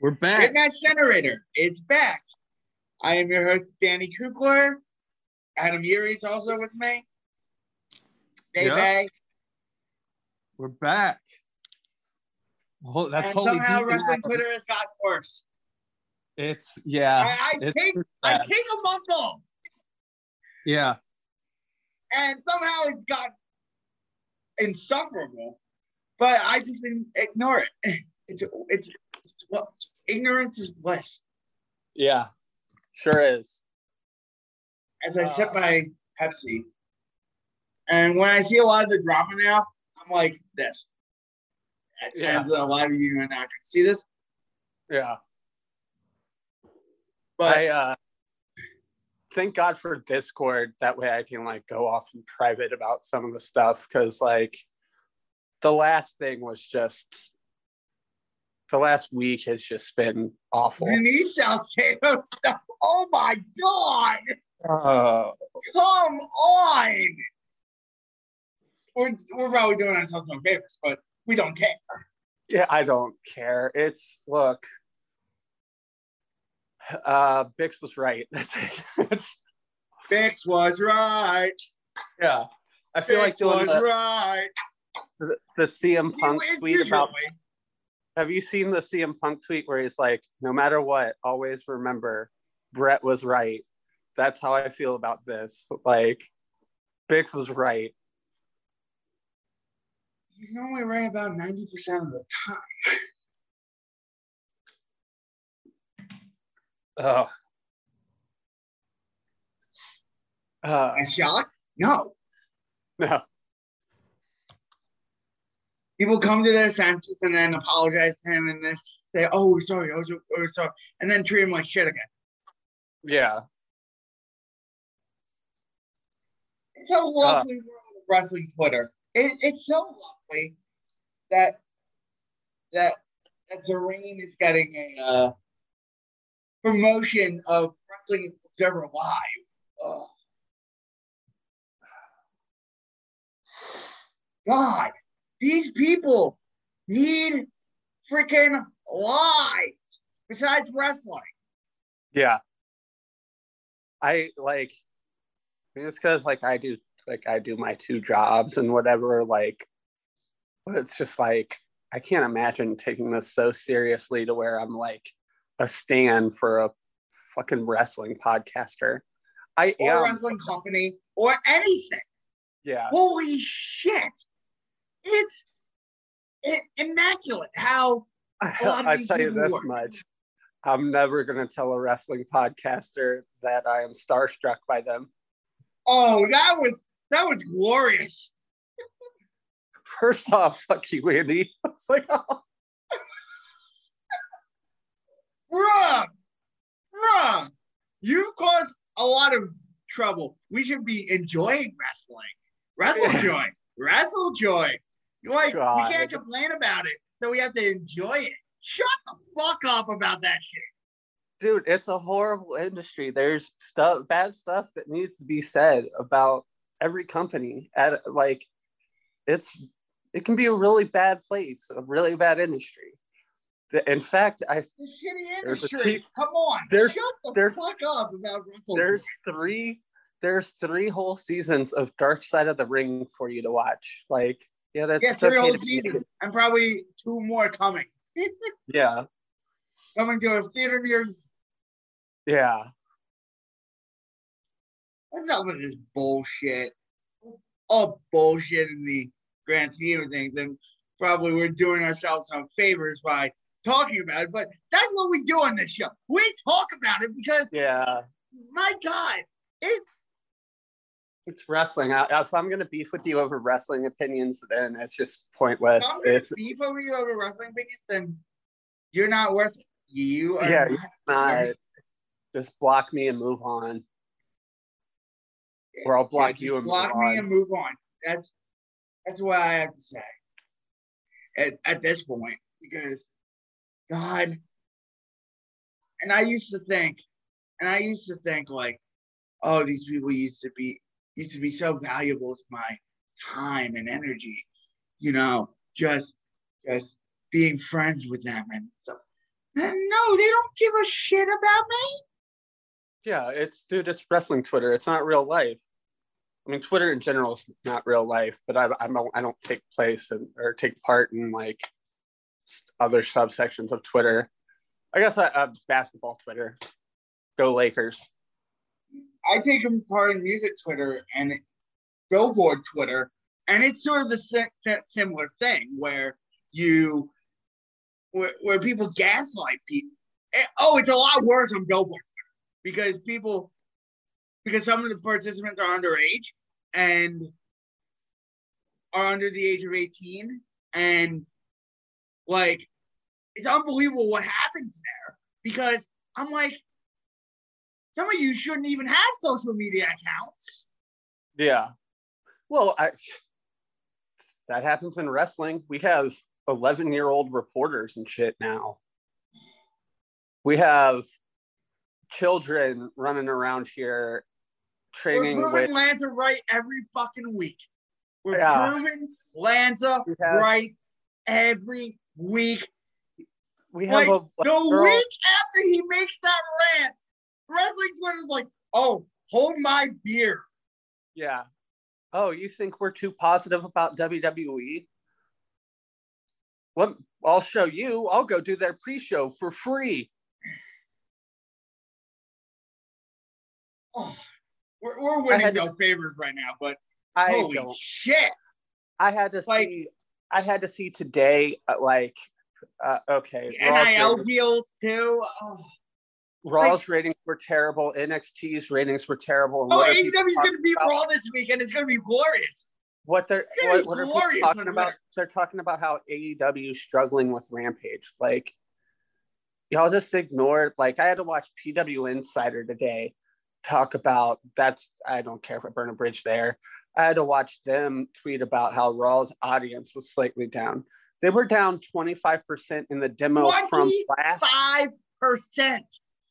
We're back. Match Generator is back. I am your host, Danny Kukler. Adam Yuri is also with me. Bay Yeah. Bay. We're back. Well, that's and somehow wrestling. Twitter has gotten worse. It's yeah. I, I it's take I take a month off, yeah. and somehow it's got insufferable. But I just ignore it. It's it's, it's well, ignorance is bliss. Yeah. Sure is. as I Uh, sip my Pepsi. And when I see a lot of the drama now, I'm like this. Yeah. As a lot of you are not going to see this, Yeah. but I uh thank God for Discord. That way I can like go off in private about some of the stuff because like the last thing was just the last week has just been awful. Denise Salcedo stuff. Oh my God. Oh, Come on. We're, we're probably doing ourselves no favors, but we don't care. yeah, I don't care. It's look. Uh Bix was right. That's it. Fix was right. yeah. I feel like doing was the, right. the, the CM Punk tweet about Have you seen the CM Punk tweet where he's like, no matter what, always remember Brett was right. That's how I feel about this. Like, Bix was right. He's only right about 90% of the time. Oh. Uh, A shock? No. no. People come to their senses and then apologize to him and then say, "Oh, we're sorry, oh, so- we're sorry," and then treat him like shit again. Yeah. It's a lovely world of wrestling Twitter. It, it's so lovely that that that Zareen is getting a uh, promotion of Wrestling Observer Live. Ugh. God, these people need freaking lives besides wrestling. Yeah. I like, I mean, it's because like I do, like I do my two jobs and whatever, like, but it's just like, I can't imagine taking this so seriously to where I'm like a stand for a fucking wrestling podcaster. I or am. wrestling company or anything. Yeah. Holy shit! It's it, immaculate how I, lot of I these tell you this work. much. I'm never going to tell a wrestling podcaster that I am starstruck by them. oh that was that was glorious. First off, fuck you, Andy. I was like, oh, Bruh, bruh, you caused a lot of trouble. We should be enjoying wrestling. Wrestle joy, wrestle joy. You're like God. we can't complain about it, so we have to enjoy it. Shut the fuck up about that shit. dude, it's a horrible industry. There's stuff, bad stuff that needs to be said about every company. At like, it's it can be a really bad place, a really bad industry. In fact, I The shitty industry. cheap- Come on, there's- shut the there's- fuck up about wrestle there's three there's three whole seasons of Dark Side of the Ring for you to watch. Like, yeah, that's three okay whole seasons, and probably two more coming. yeah, coming to a theater near. Yeah. Enough of this bullshit. All bullshit in the grand scheme of things, and probably we're doing ourselves some favors by talking about it. But that's what we do on this show. We talk about it because, yeah, my God, it's it's wrestling. I, if I'm gonna beef with you over wrestling opinions, then it's just pointless. If I'm gonna it's beef over you over wrestling opinions, then you're not worth it. You are yeah, not, not just block me and move on. Or I'll block yeah, you and block me on. and move on. That's that's what I have to say at, at this point because God and I used to think and I used to think like, oh, these people used to be used to be so valuable to my time and energy, you know, just just being friends with them and stuff. No, they don't give a shit about me. Yeah, it's dude, it's wrestling Twitter. It's not real life. I mean, Twitter in general is not real life, but I, I don't I don't take place and or take part in like other subsections of Twitter. I guess I, uh, basketball Twitter. Go Lakers. I take part in music Twitter and Billboard Twitter, and it's sort of the similar thing where you where, where people gaslight people. Eh, oh, it's a lot worse on Billboard because people because some of the participants are underage and are under the age of 18 and like it's unbelievable what happens there because I'm like some of you shouldn't even have social media accounts. Yeah. Well, I that happens in wrestling. We have 11 year old reporters and shit now. We have children running around here training We're with Lanza right every fucking week. We're yeah. proving Lanza we have, right every week. We have like, a, a the girl. week after he makes that rant, wrestling Twitter's like, oh, hold my beer. Yeah. Oh, you think we're too positive about WWE? Let, I'll show you. I'll go do their pre-show for free. Oh, we're, we're winning no to, favors right now, but I holy don't. shit! I had to like, see. I had to see today. Uh, like, uh, okay, NIL deals too. Oh. Raw's like, ratings were terrible. NXT's ratings were terrible. oh, AEW's going to beat Raw this weekend. It's going to be glorious what they're what, what are people talking about? They're talking about how AEW is struggling with Rampage. Like y'all just ignored. Like I had to watch PW Insider today talk about that's. I don't care if I burn a bridge there. I had to watch them tweet about how Raw's audience was slightly down. They were down 25% in the demo from last 5%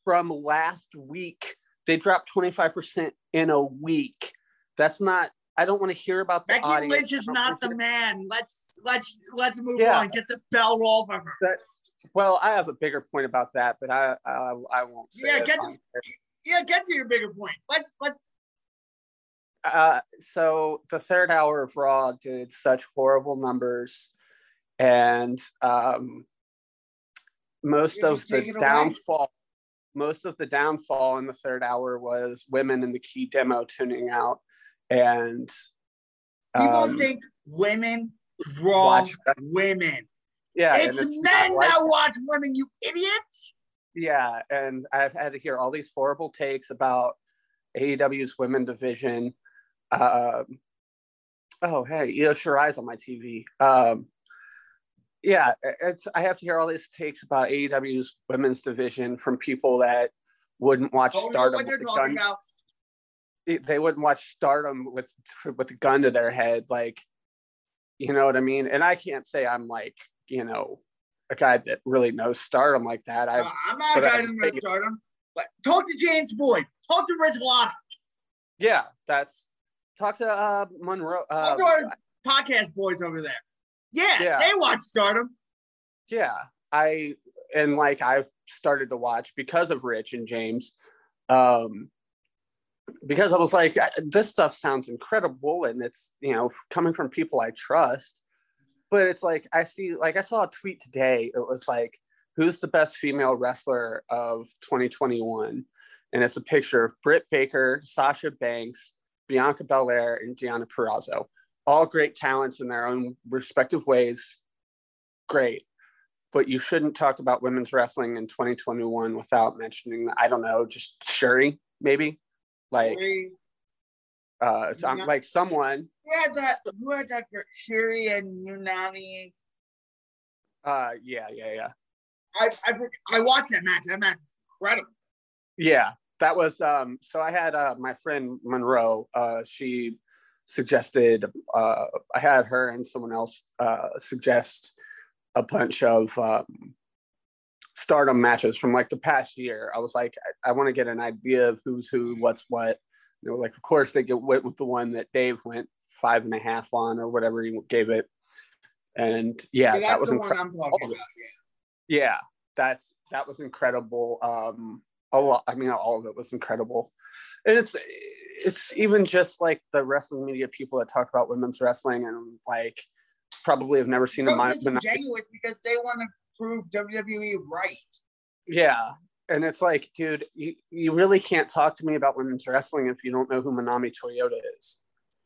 from last week. They dropped 25% in a week. That's not I don't want to hear about the Becky audience. Lynch is not the man. Let's let's let's move yeah. on. Get the bell roll from her. That, well, I have a bigger point about that, but I I, I won't. yeah, get to, yeah, get to your bigger point. Let's let's. Uh, so the third hour of Raw did such horrible numbers, and um, most You're of the downfall. Away? Most of the downfall in the third hour was women in the key demo tuning out and people um, think women draw watch, women. Yeah, it's, it's men that watch women. You idiots. Yeah, and I've had to hear all these horrible takes about AEW's women division. Um, oh, hey, Io Shirai's on my TV. Um, yeah, it's I have to hear all these takes about AEW's women's division from people that wouldn't watch oh, Stardom. What they're talking about they wouldn't watch Stardom with with a gun to their head, like you know what I mean. And I can't say I'm like you know a guy that really knows Stardom like that. I, am not a guy that knows Stardom. But talk to James Boyd. Talk to Rich Latta. Yeah, that's talk to uh, Monroe. Uh, talk to our podcast boys over there. Yeah, yeah, they watch Stardom. Yeah, I and like I've started to watch because of Rich and James. Um, because I was like, this stuff sounds incredible, and it's you know coming from people I trust. But it's like I see, like I saw a tweet today. It was like, "Who's the best female wrestler of 2021?" And it's a picture of Britt Baker, Sasha Banks, Bianca Belair, and Deonna Purrazzo. All great talents in their own respective ways. Great but you shouldn't talk about women's wrestling in 2021 without mentioning I don't know, just Shuri maybe, like uh, I'm like someone. Who had that? Who had that? Shuri and Unani. Uh, yeah, yeah, yeah. I I I watched that match. That match incredible. Yeah, that was um. So I had uh my friend Monroe. Uh, she suggested uh I had her and someone else uh suggest a bunch of um, stardom matches from like the past year. I was like, I, I want to get an idea of who's who, what's what. You know, like of course they get went with the one that Dave went five and a half on or whatever he gave it. And yeah, that was incredible. Yeah. yeah, that's that was incredible. Um, a lot. I mean, all of it was incredible. And it's it's even just like the wrestling media people that talk about women's wrestling and like probably have never seen so a disingenuous because they want to prove WWE right. Yeah. And it's like, dude, you, you really can't talk to me about women's wrestling if you don't know who Manami Toyota is.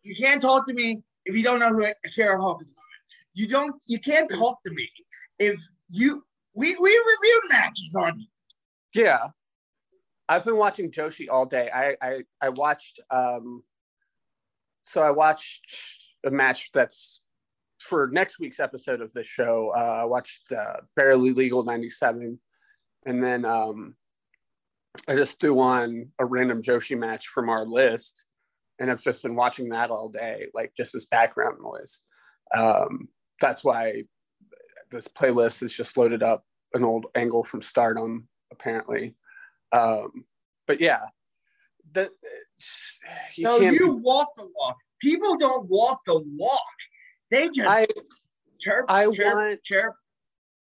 You can't talk to me if you don't know who Akira Hokuto is. You don't you can't talk to me if you we we reviewed matches on you. Yeah. I've been watching Joshi all day. I I, I watched um so I watched a match that's for next week's episode of this show, uh, I watched uh, Barely Legal 97. And then um, I just threw on a random Joshi match from our list. And I've just been watching that all day, like just as background noise. Um, that's why this playlist is just loaded up an old angle from Stardom, apparently. Um, but yeah, that you no, you walk the walk. People don't walk the walk. They just I, chirp, I chirp, want, chirp.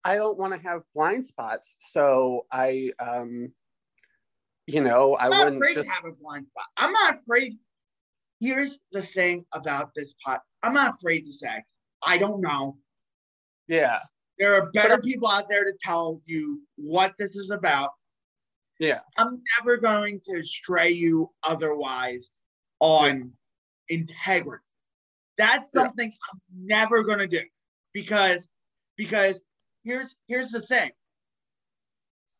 I don't want to have blind spots, so I, um, you know, I'm I not wouldn't afraid just... to have a blind spot. I'm not afraid. Here's the thing about this pot. I'm not afraid to say I don't know. Yeah. There are better people out there to tell you what this is about. Yeah. I'm never going to stray you otherwise on integrity. That's something yeah. I'm never gonna do because because here's here's the thing.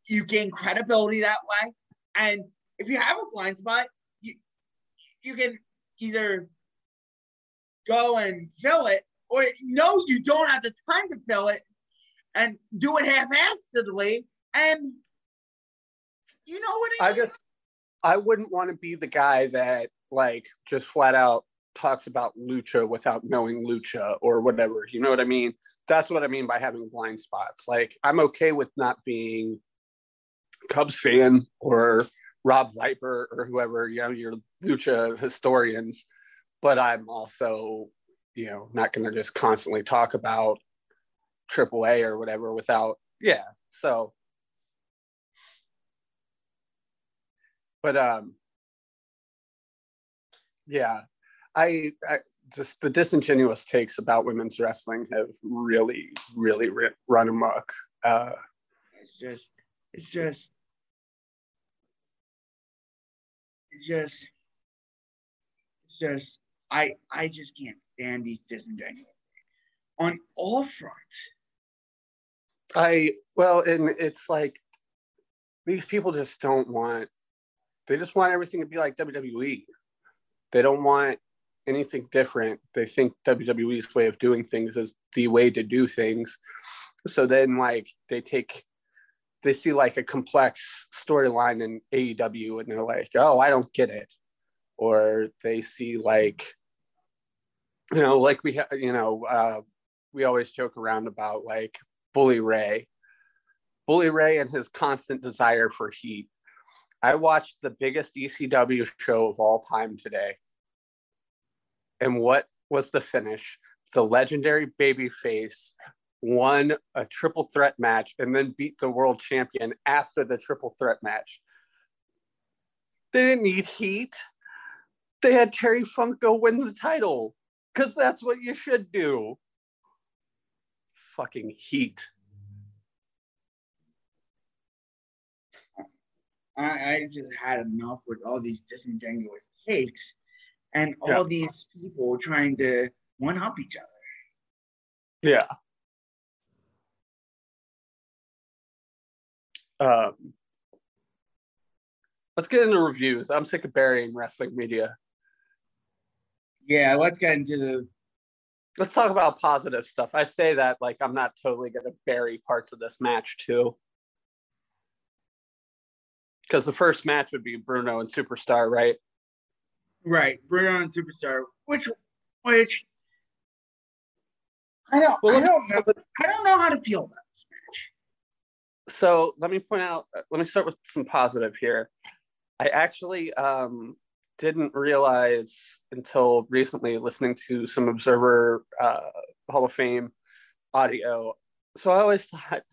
You gain credibility that way, and if you have a blind spot, you you can either go and fill it, or no, you don't have the time to fill it, and do it half-assedly, and you know what I, mean? I just I wouldn't want to be the guy that like just flat out talks about lucha without knowing lucha or whatever. You know what I mean? That's what I mean by having blind spots. Like I'm okay with not being Cubs fan or Rob Viper or whoever, you know, your lucha historians, but I'm also, you know, not going to just constantly talk about AAA or whatever without, yeah. So, but um, yeah, I, I just the disingenuous takes about women's wrestling have really, really run amok. Uh, it's just, it's just, it's just, it's just. I, I just can't stand these disingenuous on all fronts. I well, and it's like these people just don't want. They just want everything to be like WWE. They don't want anything different. They think WWE's way of doing things is the way to do things. So then, like, they take, they see like a complex storyline in AEW and they're like, oh, I don't get it. Or they see like, you know, like we have, you know, uh, we always joke around about like Bully Ray. Bully Ray and his constant desire for heat. I watched the biggest ECW show of all time today and what was the finish? The legendary babyface won a triple threat match and then beat the world champion after the triple threat match. They didn't need heat. they had Terry Funk go win the title because that's what you should do. Fucking heat. I, I just had enough with all these disingenuous takes and all these people trying to one up each other. Yeah. Um, let's get into reviews. I'm sick of burying wrestling media. Yeah, let's get into the Let's talk about positive stuff. I say that like I'm not totally going to bury parts of this match too. Because the first match would be Bruno and Superstar, right? right Bruno and Superstar, which which I don't Well, I don't know I don't know how to feel about this match. so let me point out let me start with some positive here i actually um, didn't realize until recently listening to some observer uh, hall of fame audio so i always thought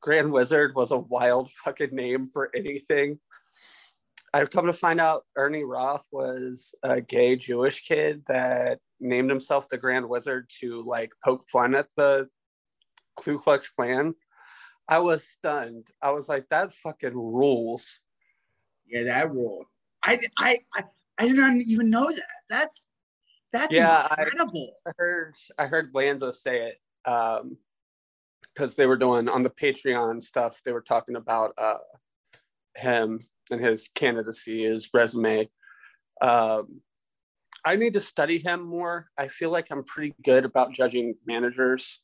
grand wizard was a wild fucking name for anything i've come to find out ernie roth was a gay jewish kid that named himself the grand wizard to like poke fun at the ku klux klan I was stunned. I was like, that fucking rules. Yeah, that rule. I I I, I did not even know that. That's that's Yeah, I- incredible. I heard I heard Lanza say it um because they were doing on the Patreon stuff, they were talking about uh him and his candidacy, his resume. Um I need to study him more. I feel like I'm pretty good about judging managers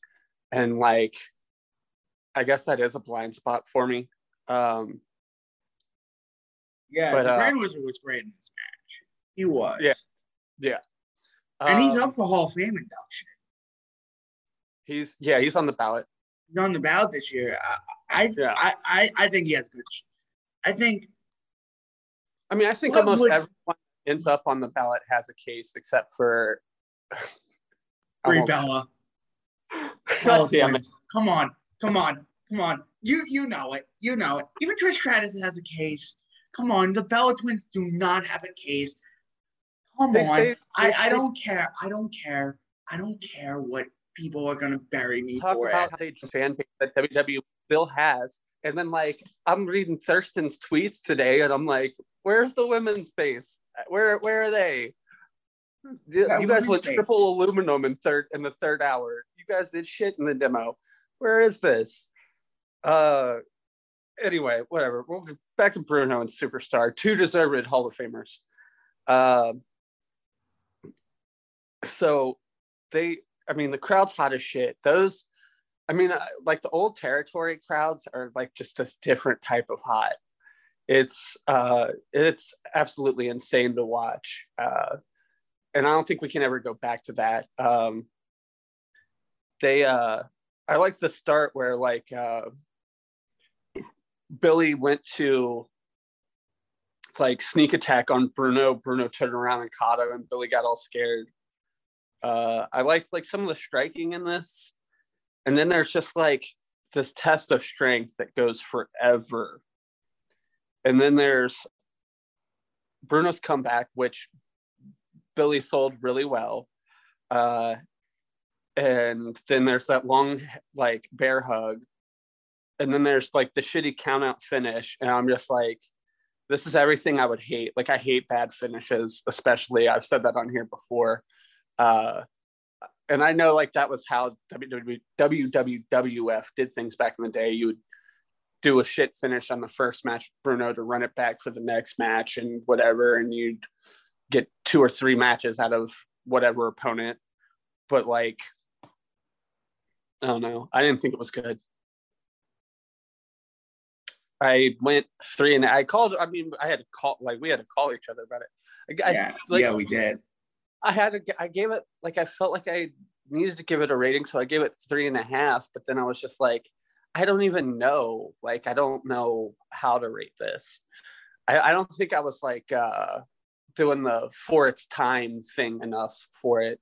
and like I guess that is a blind spot for me. Um Yeah, But, the uh, Grand Wizard was great in this match. He was. Yeah. yeah. And he's um, up for Hall of Fame induction. He's yeah, he's on the ballot. On the ballot this year. I I, Yeah. I, I, I think he has good. I think I mean, I think almost would- everyone ends up on the ballot has a case except for Almost- Bella. God damn it. Eloquence. Come on, come on, come on. You you know it. You know it. Even Trish Stratus has a case. Come on, the Bella twins do not have a case. Come They on. say- I, I don't care. I don't care. I don't care what people are gonna bury me talk for about it. how fan base that WW still has. And then like I'm reading Thurston's tweets today and I'm like, where's the women's base? Where where are they? You, Yeah, you guys went base. triple aluminum in third in the third hour. You guys did shit in the demo. Where is this? Uh anyway, whatever. We'll get back to Bruno and Superstar, two deserved Hall of Famers. Um so they I mean the crowd's hot as shit. Those I mean like the old territory crowds are like just this different type of hot. It's uh it's absolutely insane to watch. Uh and I don't think we can ever go back to that. Um they uh I like the start where like uh Billy went to like sneak attack on Bruno. Bruno turned around and caught him, and Billy got all scared. Uh, I like like some of the striking in this, and then there's just like this test of strength that goes forever. And then there's Bruno's comeback, which Billy sold really well. Uh, and then there's that long like bear hug. And then there's like the shitty count out finish. And i'm just like this is everything i would hate. Like i hate bad finishes especially. I've said that on here before uh and i know like that was how WW wwf did things back in the day you would do a shit finish on the first match bruno to run it back for the next match and whatever and you'd get two or three matches out of whatever opponent but like I don't know. I didn't think it was good. I went three and I called. I mean, I had to call. Like we had to call each other about it. I, I- yeah, like, yeah, we did. I had to. I gave it like I felt like I needed to give it a rating, so I gave it three and a half. But then I was just like, I don't even know. Like I don't know how to rate this. I, I don't think I was like uh doing the for its time thing enough for it.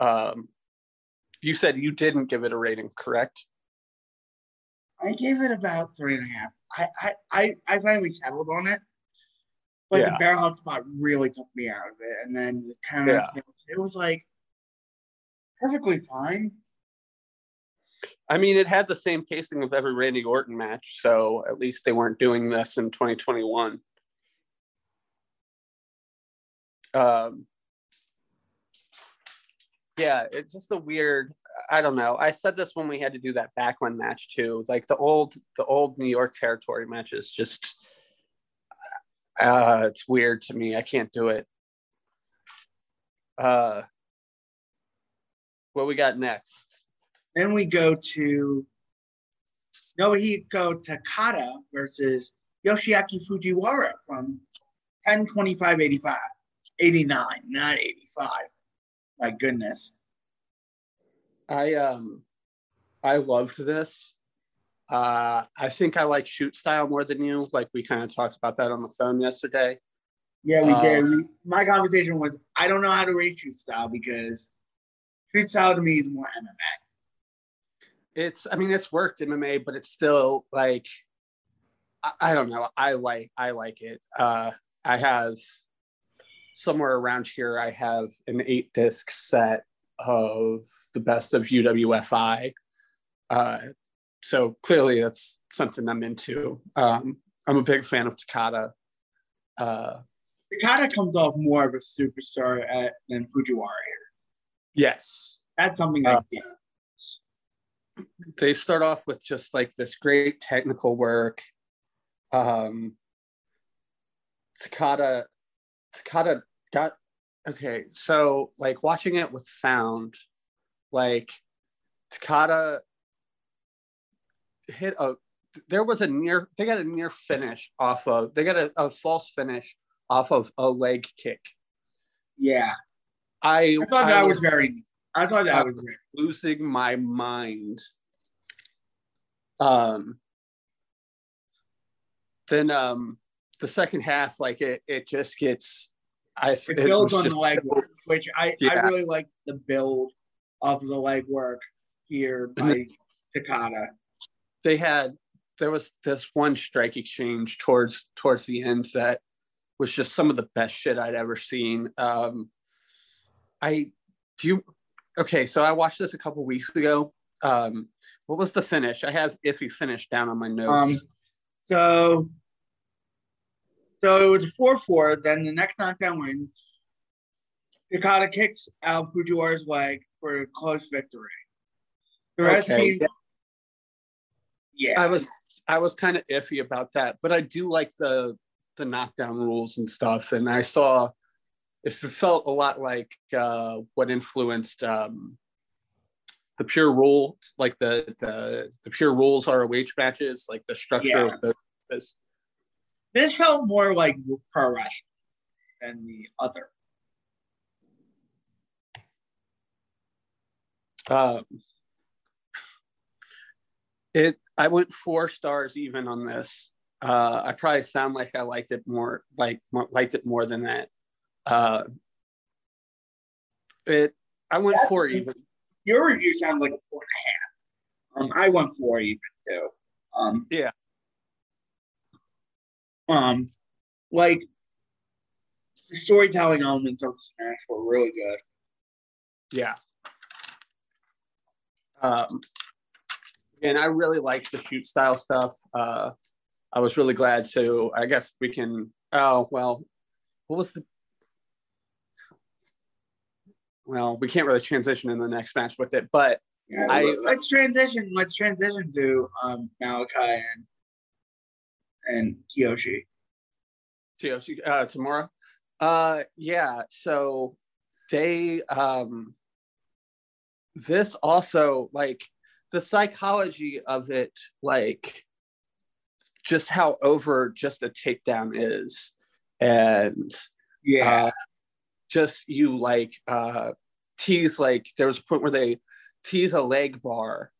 Um, you said you didn't give it a rating, correct? I gave it about three and a half. I I I, I finally settled on it. But Yeah. the bear hug spot really took me out of it, and then the kind of Yeah. it was like perfectly fine. I mean, it had the same casing of every Randy Orton match, so at least they weren't doing this in 2021. Um, yeah, it's just a weird. I don't know. I said this when we had to do that Backlund match too. Like the old, the old New York territory matches, just uh, it's weird to me. I can't do it. Uh, what we got next? Then we go to Nobuhiko Takada versus Yoshiaki Fujiwara from 10 25 85. 89, not 85. My goodness. I um I loved this. Uh I think I like shoot style more than you. Like we kind of talked about that on the phone yesterday. Yeah, we Uh, did. We, my conversation was I don't know how to rate shoot style because shoot style to me is more MMA. It's I mean it's worked MMA, but it's still like I, I don't know. I like I like it. Uh I have somewhere around here I have an eight disc set of the best of UWFI. Uh so clearly that's something I'm into. Um I'm a big fan of Takada. Uh Takada comes off more of a superstar at, than Fujiwara here. yes. That's something I Uh, get. they start off with just like this great technical work. Um, Takada, Takada got okay. So like watching it with sound, like Takada hit a. There was a near. They got a near finish off of. They got a, a false finish off of a leg kick. Yeah. I I thought that was very. I thought that was very losing my mind. Um, then um, the second half, like it, it just gets. I it it builds on just- the leg work, which I, I really like the build of the leg work here by Takada. They had there was this one strike exchange towards towards the end that was just some of the best shit I'd ever seen. Um, I do you okay? So I watched this a couple weeks ago. Um, what was the finish? I have iffy finish down on my notes. Um, so, so it was a four four. Then the next knockdown wins. Takada kicks out Fujiwara's leg for a close victory. The rest Okay, seems, yeah, I was I was kind of iffy about that, but I do like the the knockdown rules and stuff. And I saw if it felt a lot like uh, what influenced um, the pure rule, like the the the pure rules ROH matches, like the structure Yeah. of the this. this felt more like pro wrestling than the other. Um, it I went four stars even on this. Uh, I probably sound like I liked it more, like liked it more than that. Uh, it I went That's- four even. Your review sounds like a four and a half. Um, I went four even too. Um, Yeah. Um, like the storytelling elements of Smash were really good. Yeah. Um, and I really liked the shoot style stuff. Uh, I was really glad to. I guess we can. Oh well, what was the? Well, we can't really transition in the next match with it, but Yeah, I- let's transition. Let's transition to um Malachi and and Kiyoshi. Kiyoshi, uh, Tamura. Uh, yeah. So they um, this also like the psychology of it, like just how over just a takedown is, and Yeah, uh, just you like uh, tease like there was a point where they tease a leg bar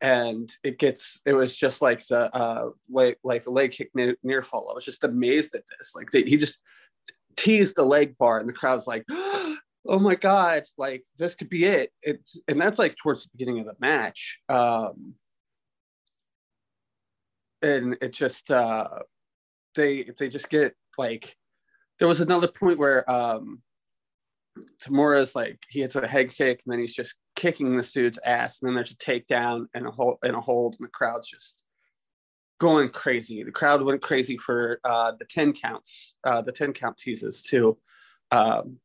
and it gets it was just like the uh like like the leg kick near, near fall. I was just amazed at this. Like they, he just teased the leg bar and the crowd's like oh my god like this could be it it's and that's like towards the beginning of the match um and it just uh they they just get like there was another point where um Tamura's like he hits a head kick and then he's just kicking this dude's ass and then there's a takedown and a hold and a hold and the crowd's just going crazy. The crowd went crazy for uh, the 10 counts, uh, the 10 count teases too. Um,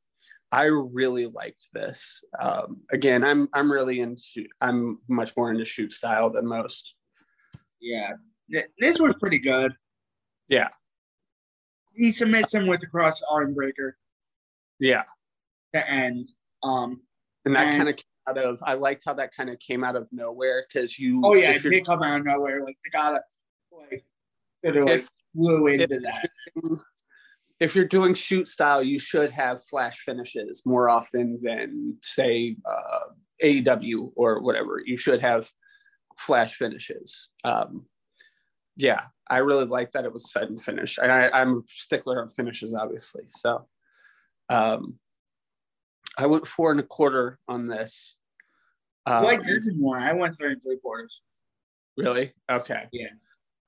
I really liked this. Um, again, I'm I'm really into I'm much more into shoot style than most. Yeah, this was pretty good. Yeah, he submits him with the cross arm breaker. Yeah, to end. Um, and that kind of came out of. I liked how that kind of came out of nowhere because you. Oh yeah, it did come out of nowhere. Like they got like sort of like flew into if, that if you're doing shoot style, you should have flash finishes more often than say uh, AEW or whatever. You should have flash finishes. Um, yeah, I really like that it was sudden finish. And I, I'm a stickler on finishes, obviously. So um, I went four and a quarter on this. Um, like this is more. I went three and three quarters. Really? Okay. Yeah.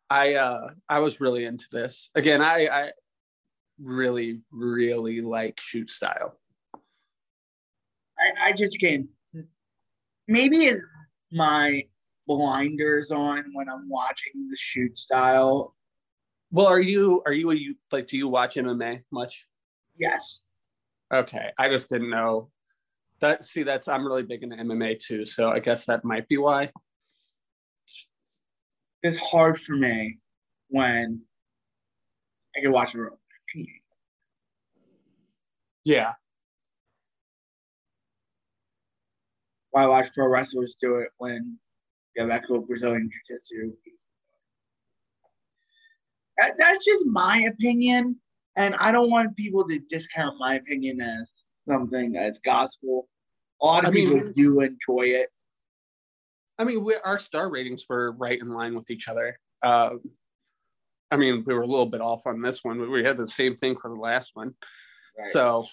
I uh I was really into this. Again, I I really, really like shoot style. I, I just can't. Maybe it's my blinders on when I'm watching the shoot style. Well, are you are you a you like do you watch MMA much? Yes. Okay, I just didn't know. That see, that's I'm really big into MMA too, so I guess that might be why. It's hard for me when I can watch it yeah. Why watch pro wrestlers do it when you have actual Brazilian Jiu Jitsu? That, that's just my opinion. And I don't want people to discount my opinion as something as gospel. A lot of I people mean, do enjoy it. I mean, we, our star ratings were right in line with each other. Um, I mean, we were a little bit off on this one, but we had the same thing for the last one. Right. So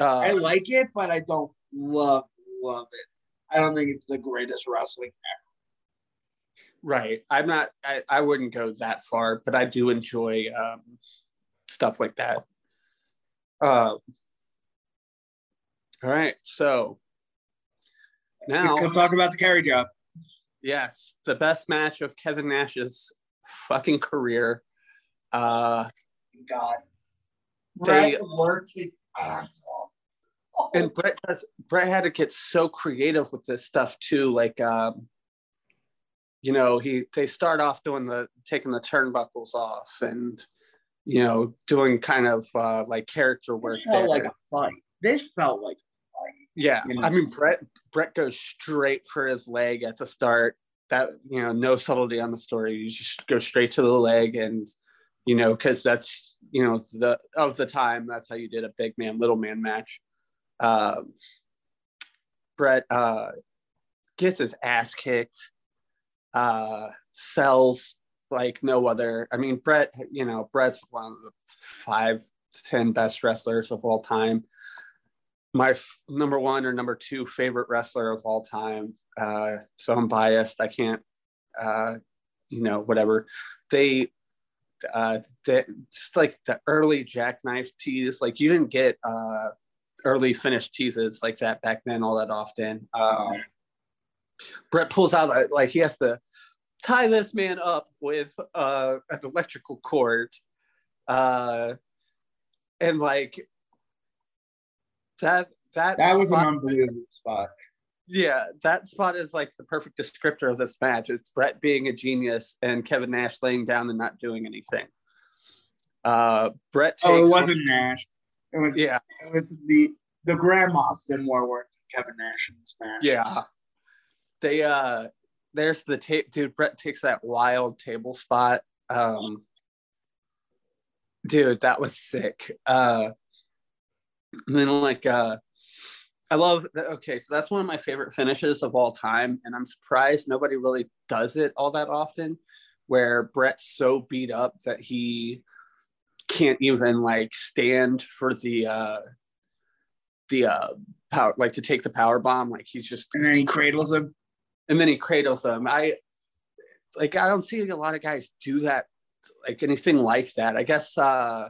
uh, I like it, but I don't love love it. I don't think it's the greatest wrestling ever. Right. I'm not. I, I wouldn't go that far, but I do enjoy um, stuff like that. Uh, all right. So now we talk about the carry job. Yes, the best match of Kevin Nash's fucking career. Uh, God, they worked his ass off. And Bret has Bret had to get so creative with this stuff too. Like, um, you know, he they start off doing the taking the turnbuckles off and you know doing kind of uh, like character work. This felt there. like a fight. This felt like. Yeah, you know? I mean Bret Bret goes straight for his leg at the start. That you know, no subtlety on the story. You just go straight to the leg and you know, because that's you know the of the time that's how you did a big man little man match. Um, Bret uh, gets his ass kicked, uh, sells like no other. I mean, Bret, you know, Bret's one of the five to 10 best wrestlers of all time. My f- number one or number two favorite wrestler of all time. Uh, so I'm biased. I can't, uh, you know, whatever. They uh, the, just like the early jackknife tease, like you didn't get uh, early finished teases like that back then all that often. Um, Bret pulls out a, like he has to tie this man up with uh, an electrical cord, uh, and like that that that was spot, an unbelievable spot. Yeah, that spot is like the perfect descriptor of this match. It's Bret being a genius and Kevin Nash laying down and not doing anything. Uh, Bret. oh, it wasn't Nash. It was yeah. It was the the grandmas did more work than Kevin Nash in this match. Yeah. They uh there's the tape dude, Bret takes that wild table spot. Um dude, that was sick. Uh and then like uh I love that okay, so that's one of my favorite finishes of all time, and I'm surprised nobody really does it all that often, where Bret's so beat up that he can't even like stand for the uh the uh power like to take the power bomb like he's just and then he cradles him and then he cradles him i like I don't see a lot of guys do that, like anything like that. I guess uh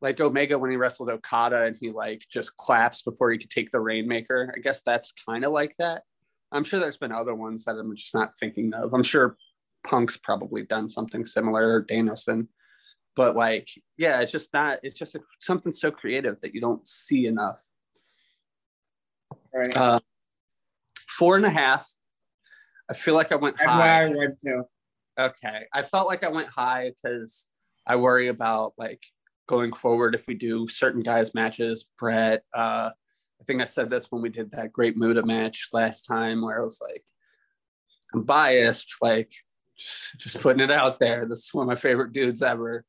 like Omega when he wrestled Okada and he like just claps before he could take the Rainmaker. I guess that's kind of like that. I'm sure there's been other ones that I'm just not thinking of. I'm sure Punk's probably done something similar or Danielson, but like, yeah, it's just not. It's just a, something so creative that you don't see enough. Right. Uh, four and a half. I feel like I went That's high. I went to. Okay. I felt like I went high because I worry about like going forward if we do certain guys matches. Bret, uh, I think I said this when we did that Great Muta match last time where I was like, I'm biased, like just, just putting it out there. This is one of my favorite dudes ever.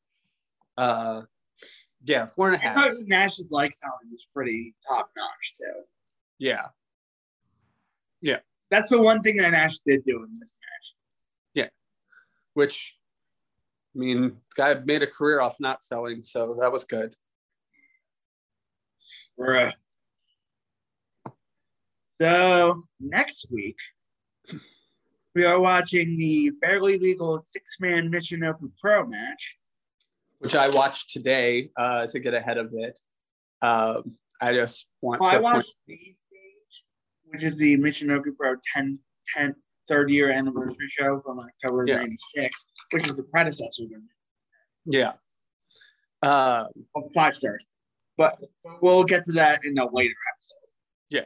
Uh, yeah, four and a half. Nash's like sound was pretty top notch too. Yeah. Yeah. That's the one thing that Nash did do in this match. Yeah. Which, I mean, guy made a career off not selling, so that was good. match. So next week we are watching the barely legal six man Michinoku Pro match. which I watched today uh, to get ahead of it. Um, I just want Well, to I watched the stage, which is the Michinoku Pro 10, 10 third year anniversary show from October Yeah. 96, which is the predecessor yeah. Uh, five stars. But we'll get to that in a later episode. Yeah.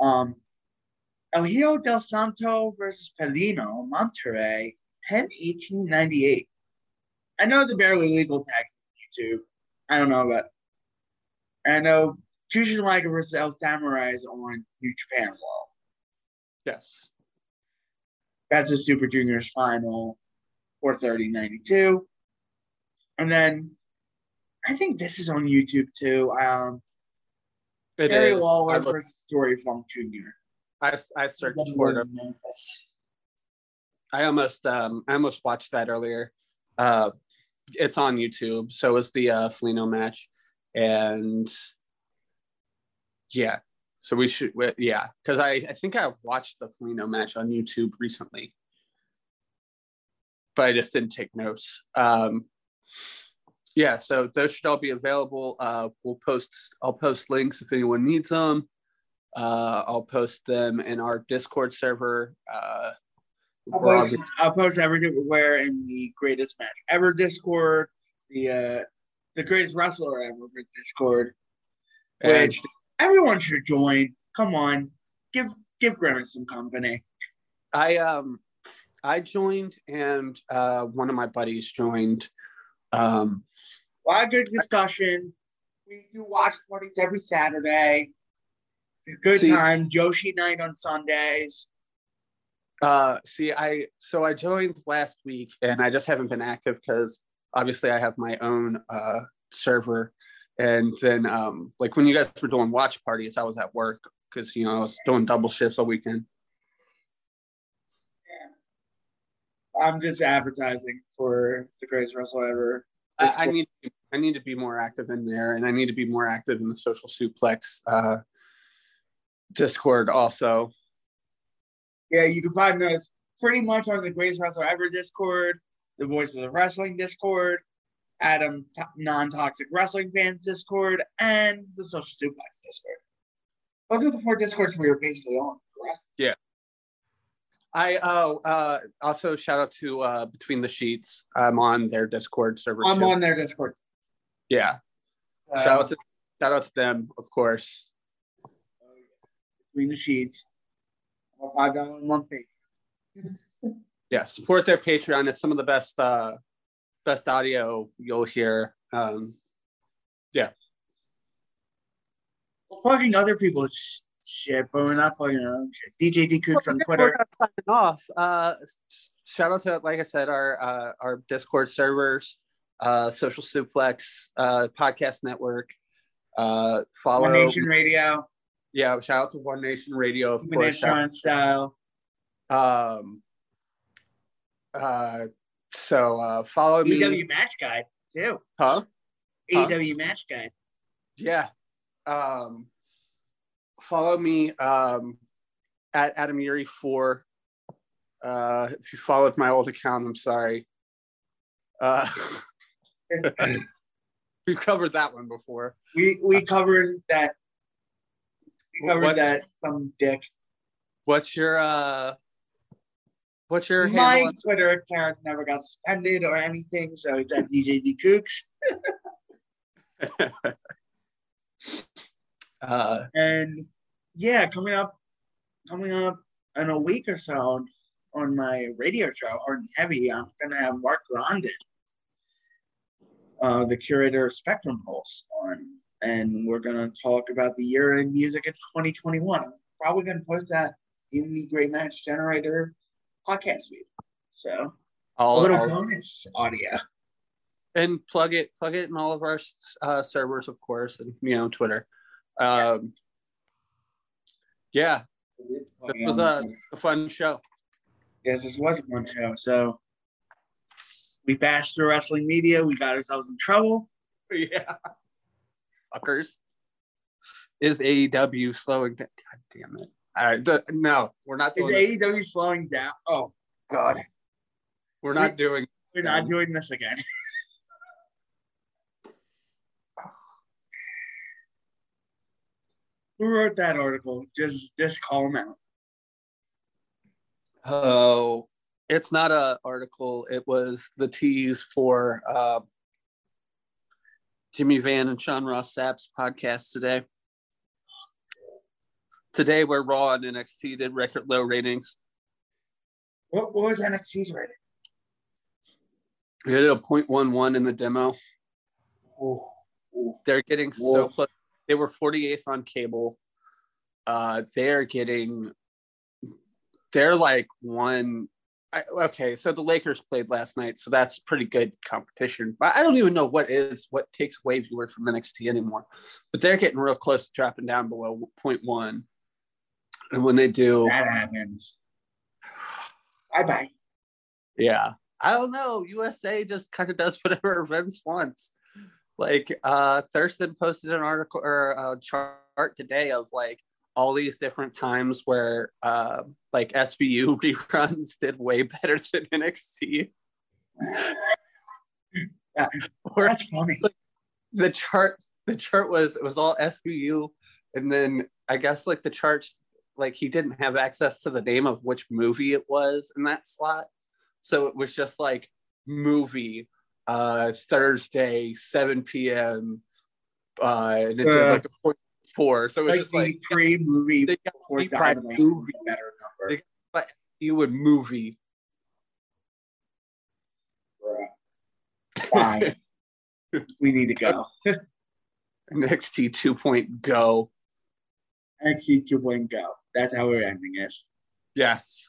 Um, El Hijo del Santo versus Felino, Monterrey, 10 18 98. I know the barely legal tags on YouTube. I don't know but I know Jushin Liger versus El Samurai is on New Japan World. yes. That's a Super Juniors final, 430 92. And then I think this is on YouTube too. Um, It Gary is. Lawler I, look- versus Dory Funk Jr. I, I searched for it. Memphis. I almost um, I almost watched that earlier. Uh, it's on YouTube. So is the uh, Felino match, and yeah. So we should we- yeah because I I think I've watched the Felino match on YouTube recently, but I just didn't take notes. Um, yeah, so those should all be available. Uh, we'll post. I'll post links if anyone needs them. Uh, I'll post them in our Discord server. Uh, I'll post, I'll post everywhere in the greatest match ever Discord, the uh, the greatest wrestler ever Discord, which everyone should join. Come on, give give Grimace some company. I um I joined and uh one of my buddies joined. Um A lot of good discussion. We do watch parties every Saturday. Good See- time. Joshi night on Sundays. uh see I so I joined last week and I just haven't been active because obviously I have my own uh server and then um like when you guys were doing watch parties I was at work because you know I was doing double shifts all weekend. Yeah. I'm just advertising for the greatest wrestler ever. I, I need I need to be more active in there and I need to be more active in the social suplex uh Discord also. Yeah, you can find us pretty much on the Greatest Wrestler Ever Discord, the Voices of Wrestling Discord, Adam's to- Non-Toxic Wrestling Fans Discord, and the Social Suplex Discord. Those are the four Discords we are basically on. correct? I oh uh also shout out to uh Between the Sheets. I'm on their Discord server I'm too. on their Discord. Yeah. Uh, shout out to shout out to them, of course. Between the Sheets. Five dollar a month. Yeah, support their Patreon. It's some of the best uh best audio you'll hear. Um yeah. Plugging other people's shit, but we're not plugging our own shit. DJ D Cooks on Twitter. signing off. Uh shout out to like I said, our uh our Discord servers, uh social suplex, uh podcast network. Uh follow One Nation Radio, yeah, shout out to One Nation Radio, of course. Shout- Style. Um. Uh. So uh, follow me. AEW Match Guide, too. Huh? Huh? AEW Match Guide. Yeah. Um. Follow me. Um. At Adam Yuri for. Uh, if you followed my old account, I'm sorry. Uh, we covered that one before. We we covered that. We covered What's- that some dick. What's your uh? What's your My? Twitter account never got suspended or anything, so it's at DJZ Kooks. uh, And yeah, coming up, coming up in a week or so on my radio show, Art Heavy, I'm gonna have Mark Grondin, uh, the curator of Spectrum Pulse, on, and we're gonna talk about the year in music in 2021. I'm probably gonna post that in the Great Match Generator podcast feed. So a I'll, little I'll- bonus audio. and plug it plug it in all of our uh, servers, of course, and you know Twitter. Um, yeah, it was a, a fun show. Yes, this was a fun show. So we bashed the wrestling media. We got ourselves in trouble. Yeah, fuckers. Is AEW slowing down? God damn it! All right, the, no, we're not Is doing. this. AEW slowing down? Oh God, We're not doing. we're not doing this again. Who wrote that article? Just just call them out. Oh, it's not a article. It was the tease for uh, Jimmy Van and Sean Ross Sapp's podcast today. Today, where Raw and NXT did record low ratings. What, what was NXT's rating? They did a 0.11 in the demo. Oh, oh. They're getting so close. They were 48th on cable. Uh, they're getting, they're like one. I, okay, so the Lakers played last night, so that's pretty good competition. But I don't even know what is what takes away viewers from NXT anymore. But they're getting real close to dropping down below 0.1. And when they do, That happens. Bye bye. Yeah. I don't know. USA just kind of does whatever Vince wants. Like uh Thurston posted an article or a chart today of like all these different times where uh like SVU reruns did way better than NXT. Yeah, Or That's funny. the chart the chart was it was all SVU and then I guess like the charts like he didn't have access to the name of which movie it was in that slot. So it was just like movie uh Thursday 7 p.m. Uh and it did Uh, like a point four. So it was Like just like pre-movie they got by movie. better number. They- you would movie. Bruh. Fine. we need to go. NXT 2.0. Go. NXT 2.0. That's how we're ending this. Yes.